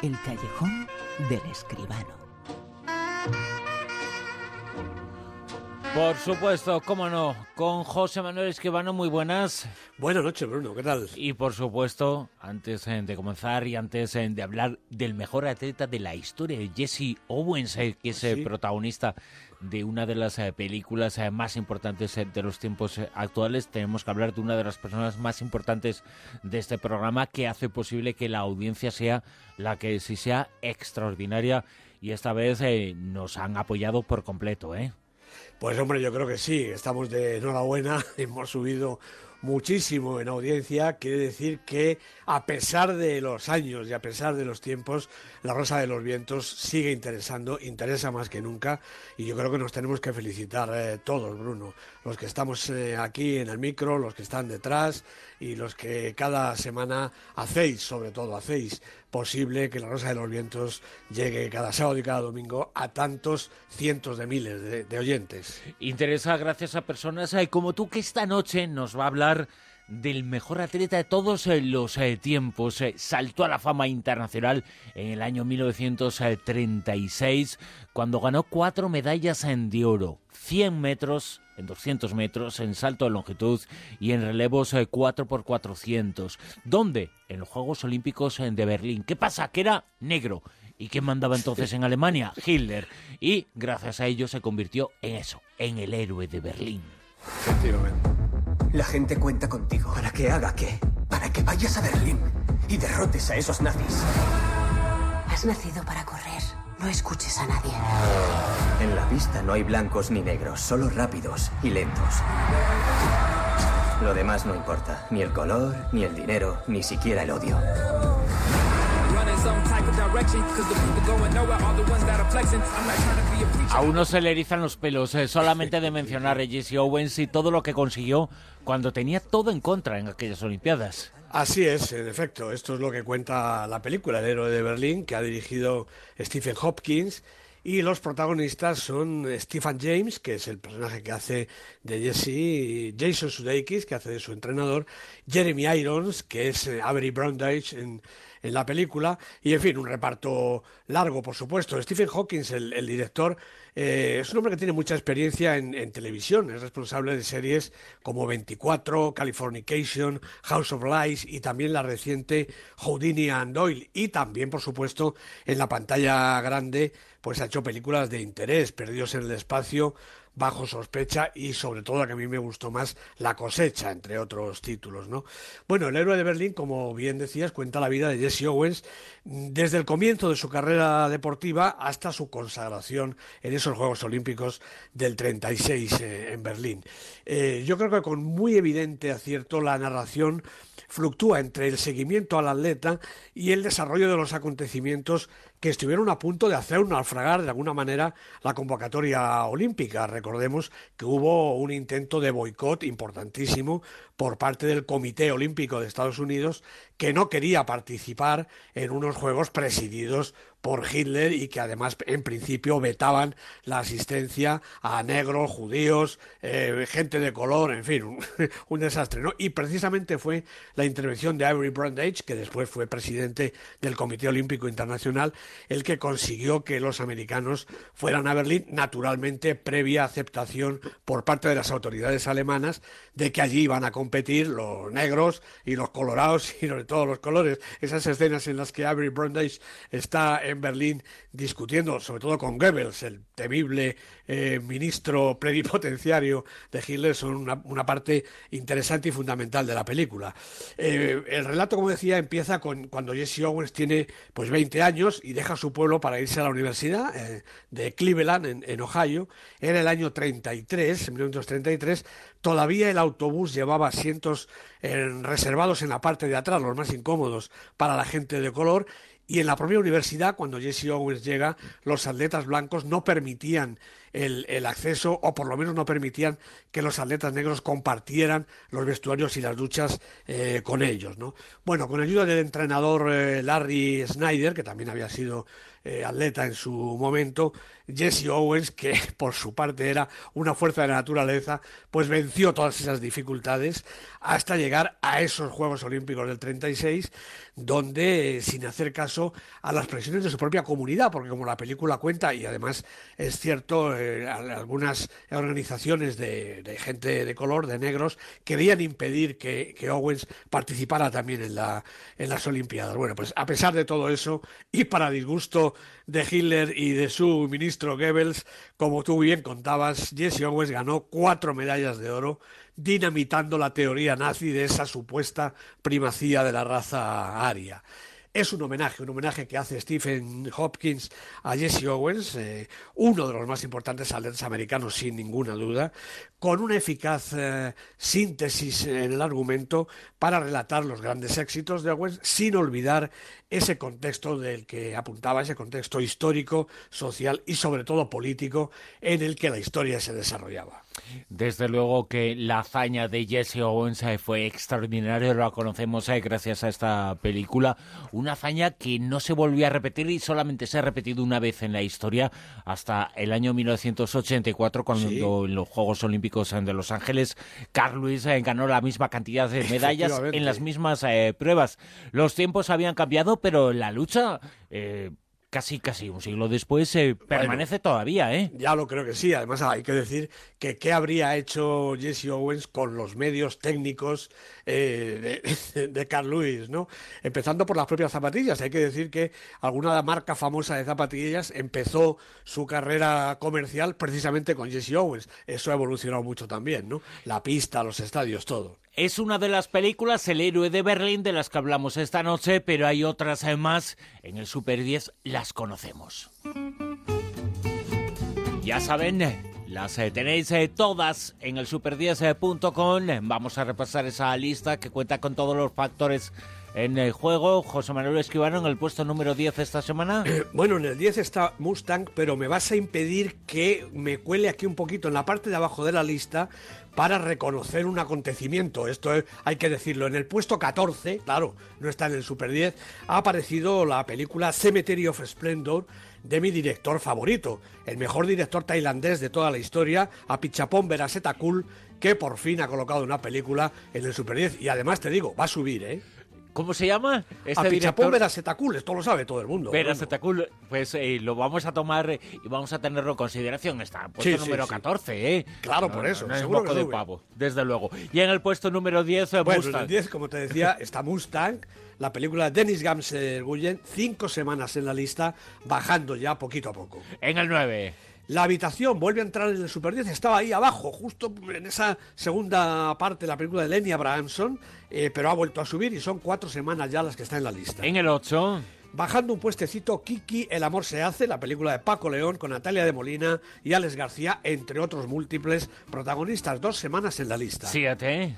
El callejón del escribano. Por supuesto, cómo no, con José Manuel Escribano, muy buenas. Buenas noches, Bruno, ¿qué tal? Y por supuesto, antes eh, de comenzar y antes eh, de hablar del mejor atleta de la historia, Jesse Owens, eh, que es el protagonista de una de las películas más importantes de los tiempos actuales, tenemos que hablar de una de las personas más importantes de este programa que hace posible que la audiencia sea la que sí sea extraordinaria y esta vez nos han apoyado por completo, ¿eh? Pues hombre, yo creo que sí, estamos de enhorabuena, hemos subido muchísimo en audiencia, quiere decir que a pesar de los años y a pesar de los tiempos, La Rosa de los Vientos sigue interesando, interesa más que nunca y yo creo que nos tenemos que felicitar eh, todos, Bruno, los que estamos eh, aquí en el micro, los que están detrás y los que cada semana hacéis, sobre todo hacéis posible que La Rosa de los Vientos llegue cada sábado y cada domingo a tantos cientos de miles de, oyentes. Interesa gracias a personas eh, como tú que esta noche nos va a hablar del mejor atleta de todos eh, los eh, tiempos. saltó a la fama internacional en el año 1936 cuando ganó cuatro medallas de oro, 100 metros, en 200 metros, en salto de longitud y en relevos 4x400. ¿Dónde? En los Juegos Olímpicos de Berlín. ¿Qué pasa? Que era negro. ¿Y quién mandaba entonces en Alemania? Hitler. Y gracias a ello se convirtió en eso, en el héroe de Berlín. Efectivamente. La gente cuenta contigo. ¿Para que haga qué? Para que vayas a Berlín y derrotes a esos nazis. Has nacido para correr. No escuches a nadie. En la pista no hay blancos ni negros, solo rápidos y lentos. Lo demás no importa, ni el color, ni el dinero, ni siquiera el odio. A uno se le erizan los pelos eh, solamente de mencionar a Jesse Owens y todo lo que consiguió cuando tenía todo en contra en aquellas Olimpiadas. Así es, en efecto, esto es lo que cuenta la película El héroe de Berlín, que ha dirigido Stephen Hopkins. Y los protagonistas son Stephen James, que es el personaje que hace de Jesse, Jason Sudeikis, que hace de su entrenador, Jeremy Irons, que es eh, Avery Brundage en, en la película, y en fin, un reparto largo, por supuesto. Stephen Hawking, el, director, eh, es un hombre que tiene mucha experiencia en, televisión, es responsable de series como 24, Californication, House of Lies y también la reciente Houdini and Doyle, y también, por supuesto, en la pantalla grande, pues ha hecho películas de interés, Perdidos en el Espacio, bajo sospecha y sobre todo la que a mí me gustó más La cosecha, entre otros títulos, ¿no? Bueno, el héroe de Berlín, como bien decías, cuenta la vida de Jesse Owens desde el comienzo de su carrera deportiva hasta su consagración en esos Juegos Olímpicos del 36 eh, en Berlín. Eh, yo creo que con muy evidente acierto la narración fluctúa entre el seguimiento al atleta y el desarrollo de los acontecimientos que estuvieron a punto de hacer naufragar de alguna manera la convocatoria olímpica. Recordemos que hubo un intento de boicot importantísimo por parte del Comité Olímpico de Estados Unidos que no quería participar en unos Juegos presididos por Hitler y que además en principio vetaban la asistencia a negros, judíos, eh, gente de color, en fin, un, desastre. ¿no? Y precisamente fue la intervención de Avery Brundage, que después fue presidente del Comité Olímpico Internacional, el que consiguió que los americanos fueran a Berlín, naturalmente previa aceptación por parte de las autoridades alemanas de que allí iban a competir los negros y los colorados y de todos los colores. Esas escenas en las que Avery Brundage está en Berlín discutiendo, sobre todo con Goebbels, el temible eh, ministro plenipotenciario de Hitler, son una, parte interesante y fundamental de la película. Eh, el relato, como decía, empieza con cuando Jesse Owens tiene pues 20 años y deja su pueblo para irse a la universidad eh, de Cleveland, en, en, Ohio. Era el año 33, en 1933. Todavía el autobús llevaba asientos reservados en la parte de atrás, los más incómodos para la gente de color, y en la propia universidad, cuando Jesse Owens llega, los atletas blancos no permitían el, acceso o por lo menos no permitían que los atletas negros compartieran los vestuarios y las duchas eh, con ellos. ¿no? Bueno, con ayuda del entrenador eh, Larry Snyder, que también había sido eh, atleta en su momento, Jesse Owens, que por su parte era una fuerza de la naturaleza, pues venció todas esas dificultades hasta llegar a esos Juegos Olímpicos del 36, donde sin hacer caso a las presiones de su propia comunidad, porque como la película cuenta, y además es cierto, eh, algunas organizaciones de, gente de color, de negros, querían impedir que, Owens participara también en, la, en las Olimpiadas. Bueno, pues a pesar de todo eso, y para disgusto de Hitler y de su ministro Goebbels, como tú bien contabas, Jesse Owens ganó cuatro medallas de oro dinamitando la teoría nazi de esa supuesta primacía de la raza aria. Es un homenaje, un homenaje que hace Stephen Hopkins a Jesse Owens, eh, uno de los más importantes atletas americanos sin ninguna duda, con una eficaz eh, síntesis en el argumento para relatar los grandes éxitos de Owens sin olvidar ese contexto del que apuntaba, ese contexto histórico, social y sobre todo político en el que la historia se desarrollaba. Desde luego que la hazaña de Jesse Owens eh, fue extraordinaria, lo conocemos eh, gracias a esta película. Una hazaña que no se volvió a repetir y solamente se ha repetido una vez en la historia hasta el año 1984, cuando en los Juegos Olímpicos de Los Ángeles, Carl Lewis eh, ganó la misma cantidad de medallas en las mismas pruebas. Los tiempos habían cambiado, pero la lucha casi casi un siglo después se permanece todavía, ¿eh? Ya lo creo que sí. Además hay que decir que qué habría hecho Jesse Owens con los medios técnicos eh, de, Carl Lewis, ¿no? Empezando por las propias zapatillas. Hay que decir que alguna marca famosa de zapatillas empezó su carrera comercial precisamente con Jesse Owens. Eso ha evolucionado mucho también, ¿no? La pista, los estadios, todo. Es una de las películas, El héroe de Berlín, de las que hablamos esta noche, pero hay otras más. En el Super 10 las conocemos. Ya saben, las eh, tenéis eh, todas en el super10.com. Vamos a repasar esa lista que cuenta con todos los factores en el juego. José Manuel Escribano en el puesto número 10 esta semana. bueno, en el 10 está Mustang, pero me vas a impedir que me cuele aquí un poquito en la parte de abajo de la lista para reconocer un acontecimiento. Esto hay que decirlo. En el puesto 14, claro, no está en el Super 10, ha aparecido la película Cemetery of Splendor de mi director favorito, el mejor director tailandés de toda la historia, Apichapong Verasetakul, que por fin ha colocado una película en el Super 10. Y además te digo, va a subir, ¿eh? ¿Cómo se llama? Este a director... Verasetacul, esto lo sabe todo el mundo. Verasetacul, pues eh, lo vamos a tomar y vamos a tenerlo en consideración. Está puesto número 14, ¿eh? Claro, por eso. seguro que de pavo, desde luego. Y en el puesto número 10, eh, bueno, en el 10, como te decía, está Mustang, la película de Dennis Gamser-Guyen, cinco semanas en la lista, bajando ya poquito a poco. En el 9. La habitación vuelve a entrar en el Super 10, estaba ahí abajo, justo en esa segunda parte de la película de Lenny Abrahamson, eh, pero ha vuelto a subir y son cuatro semanas ya las que está en la lista. En el 8. Bajando un puestecito, Kiki, El amor se hace, la película de Paco León con Natalia de Molina y Alex García, entre otros múltiples protagonistas. Dos semanas en la lista. Siete.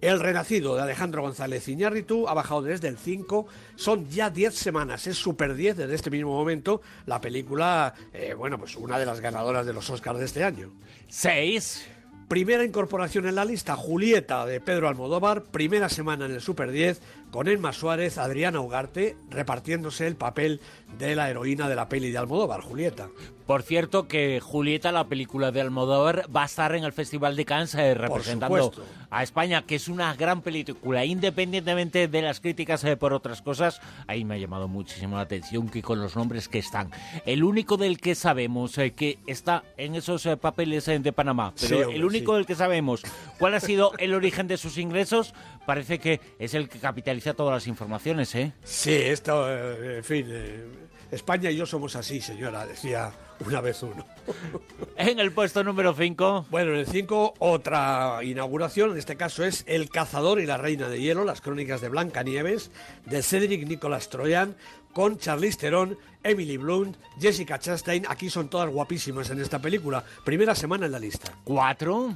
El Renacido de Alejandro González Iñárritu ha bajado desde el 5, son ya 10 semanas, es Super 10 desde este mismo momento, la película, eh, bueno, pues una de las ganadoras de los Oscars de este año. 6. Primera incorporación en la lista, Julieta de Pedro Almodóvar, primera semana en el Super 10, con Emma Suárez, Adriana Ugarte, repartiéndose el papel de la heroína de la peli de Almodóvar, Julieta. Por cierto que Julieta, la película de Almodóvar, va a estar en el Festival de Cannes eh, representando a España, que es una gran película, independientemente de las críticas eh, por otras cosas. Ahí me ha llamado muchísimo la atención que con los nombres que están. El único del que sabemos eh, que está en esos papeles de Panamá, pero el único del que sabemos cuál ha sido el origen de sus ingresos, parece que es el que capitaliza todas las informaciones, ¿eh? Sí, esto, en fin, España y yo somos así, señora, decía una vez uno. en el puesto número 5. Bueno, en el 5, otra inauguración, en este caso es El cazador y la reina de hielo, las crónicas de Blanca Nieves, de Cedric Nicolas Troyan, con Charlize Theron, Emily Blunt, Jessica Chastain. Aquí son todas guapísimas en esta película. Primera semana en la lista. 4.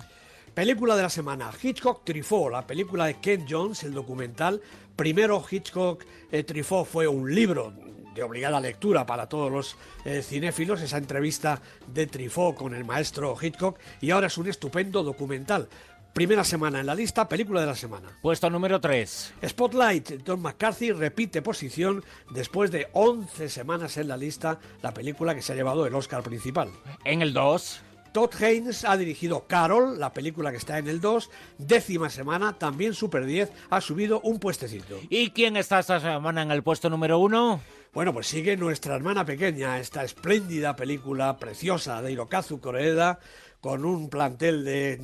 Película de la semana, Hitchcock Trifó, la película de Ken Jones, el documental. Primero Hitchcock eh, Trifó fue un libro de obligada lectura para todos los eh, cinéfilos, esa entrevista de Trifó con el maestro Hitchcock, y ahora es un estupendo documental. Primera semana en la lista, película de la semana. Puesto número 3. Spotlight, Don McCarthy repite posición después de 11 semanas en la lista, la película que se ha llevado el Oscar principal. En el 2. Todd Haynes ha dirigido Carol, la película que está en el 2, décima semana, también Super 10, ha subido un puestecito. ¿Y quién está esta semana en el puesto número 1? Bueno, pues sigue nuestra hermana pequeña, esta espléndida película preciosa de Hirokazu Koreeda, con un plantel de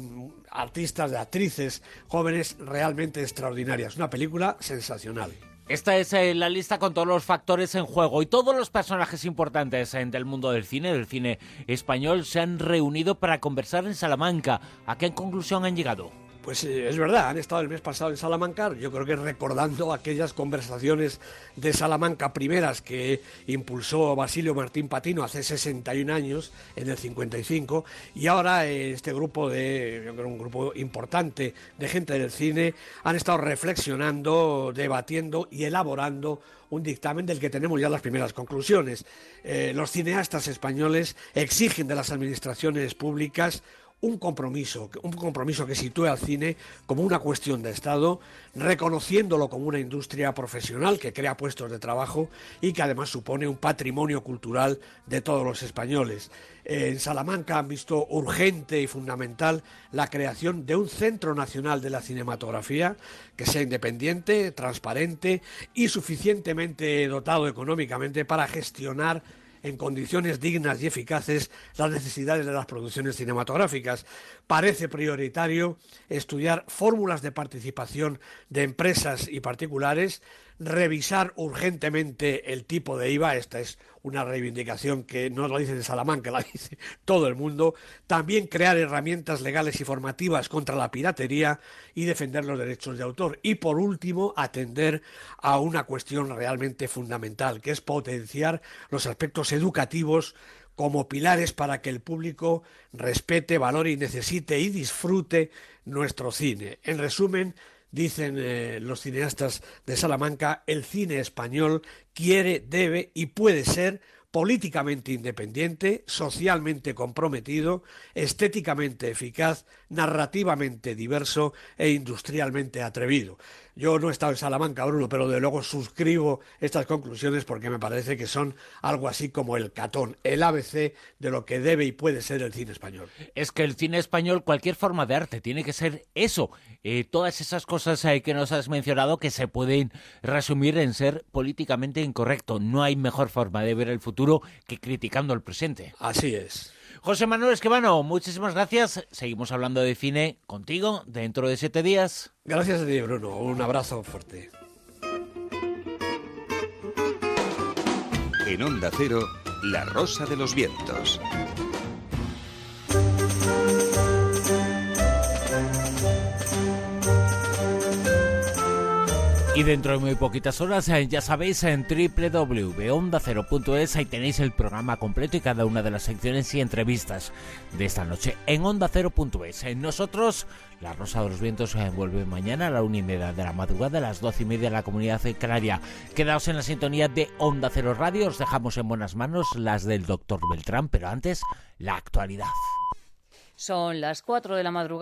artistas, de actrices jóvenes realmente extraordinarias. Una película sensacional. Esta es eh, la lista con todos los factores en juego y todos los personajes importantes eh, del mundo del cine, del cine español, se han reunido para conversar en Salamanca. ¿A qué conclusión han llegado? Pues eh, es verdad, han estado el mes pasado en Salamanca, yo creo que recordando aquellas conversaciones de Salamanca primeras que impulsó Basilio Martín Patino hace 61 años, en el 55, y ahora eh, este grupo de, yo creo un grupo importante de gente del cine, han estado reflexionando, debatiendo y elaborando un dictamen del que tenemos ya las primeras conclusiones. Eh, los cineastas españoles exigen de las administraciones públicas un compromiso, un compromiso que sitúe al cine como una cuestión de Estado, reconociéndolo como una industria profesional que crea puestos de trabajo y que además supone un patrimonio cultural de todos los españoles. En Salamanca han visto urgente y fundamental la creación de un Centro Nacional de la Cinematografía que sea independiente, transparente y suficientemente dotado económicamente para gestionar en condiciones dignas y eficaces las necesidades de las producciones cinematográficas. Parece prioritario estudiar fórmulas de participación de empresas y particulares revisar urgentemente el tipo de IVA, esta es una reivindicación que no lo dice de Salamanca, la dice todo el mundo, también crear herramientas legales y formativas contra la piratería y defender los derechos de autor. Y por último, atender a una cuestión realmente fundamental, que es potenciar los aspectos educativos como pilares para que el público respete, valore y necesite y disfrute nuestro cine. En resumen, dicen eh, los cineastas de Salamanca, el cine español quiere, debe y puede ser políticamente independiente, socialmente comprometido, estéticamente eficaz, narrativamente diverso e industrialmente atrevido. Yo no he estado en Salamanca, Bruno, pero de luego suscribo estas conclusiones porque me parece que son algo así como el catón, el ABC de lo que debe y puede ser el cine español. Es que el cine español, cualquier forma de arte, tiene que ser eso. Eh, todas esas cosas eh, que nos has mencionado que se pueden resumir en ser políticamente incorrecto. No hay mejor forma de ver el futuro que criticando el presente. Así es. José Manuel Esquivano, muchísimas gracias. Seguimos hablando de cine contigo dentro de siete días. Gracias a ti, Bruno. Un abrazo fuerte. En Onda Cero, La Rosa de los Vientos. Y dentro de muy poquitas horas, eh, ya sabéis, en www.ondacero.es ahí tenéis el programa completo y cada una de las secciones y entrevistas de esta noche en ondacero.es. Eh, nosotros, La Rosa de los Vientos, eh, vuelve mañana a la una de la madrugada, a las doce y media de la comunidad canaria. Quedaos en la sintonía de Onda Cero Radio, os dejamos en buenas manos las del doctor Beltrán, pero antes, la actualidad. Son las cuatro de la madrugada.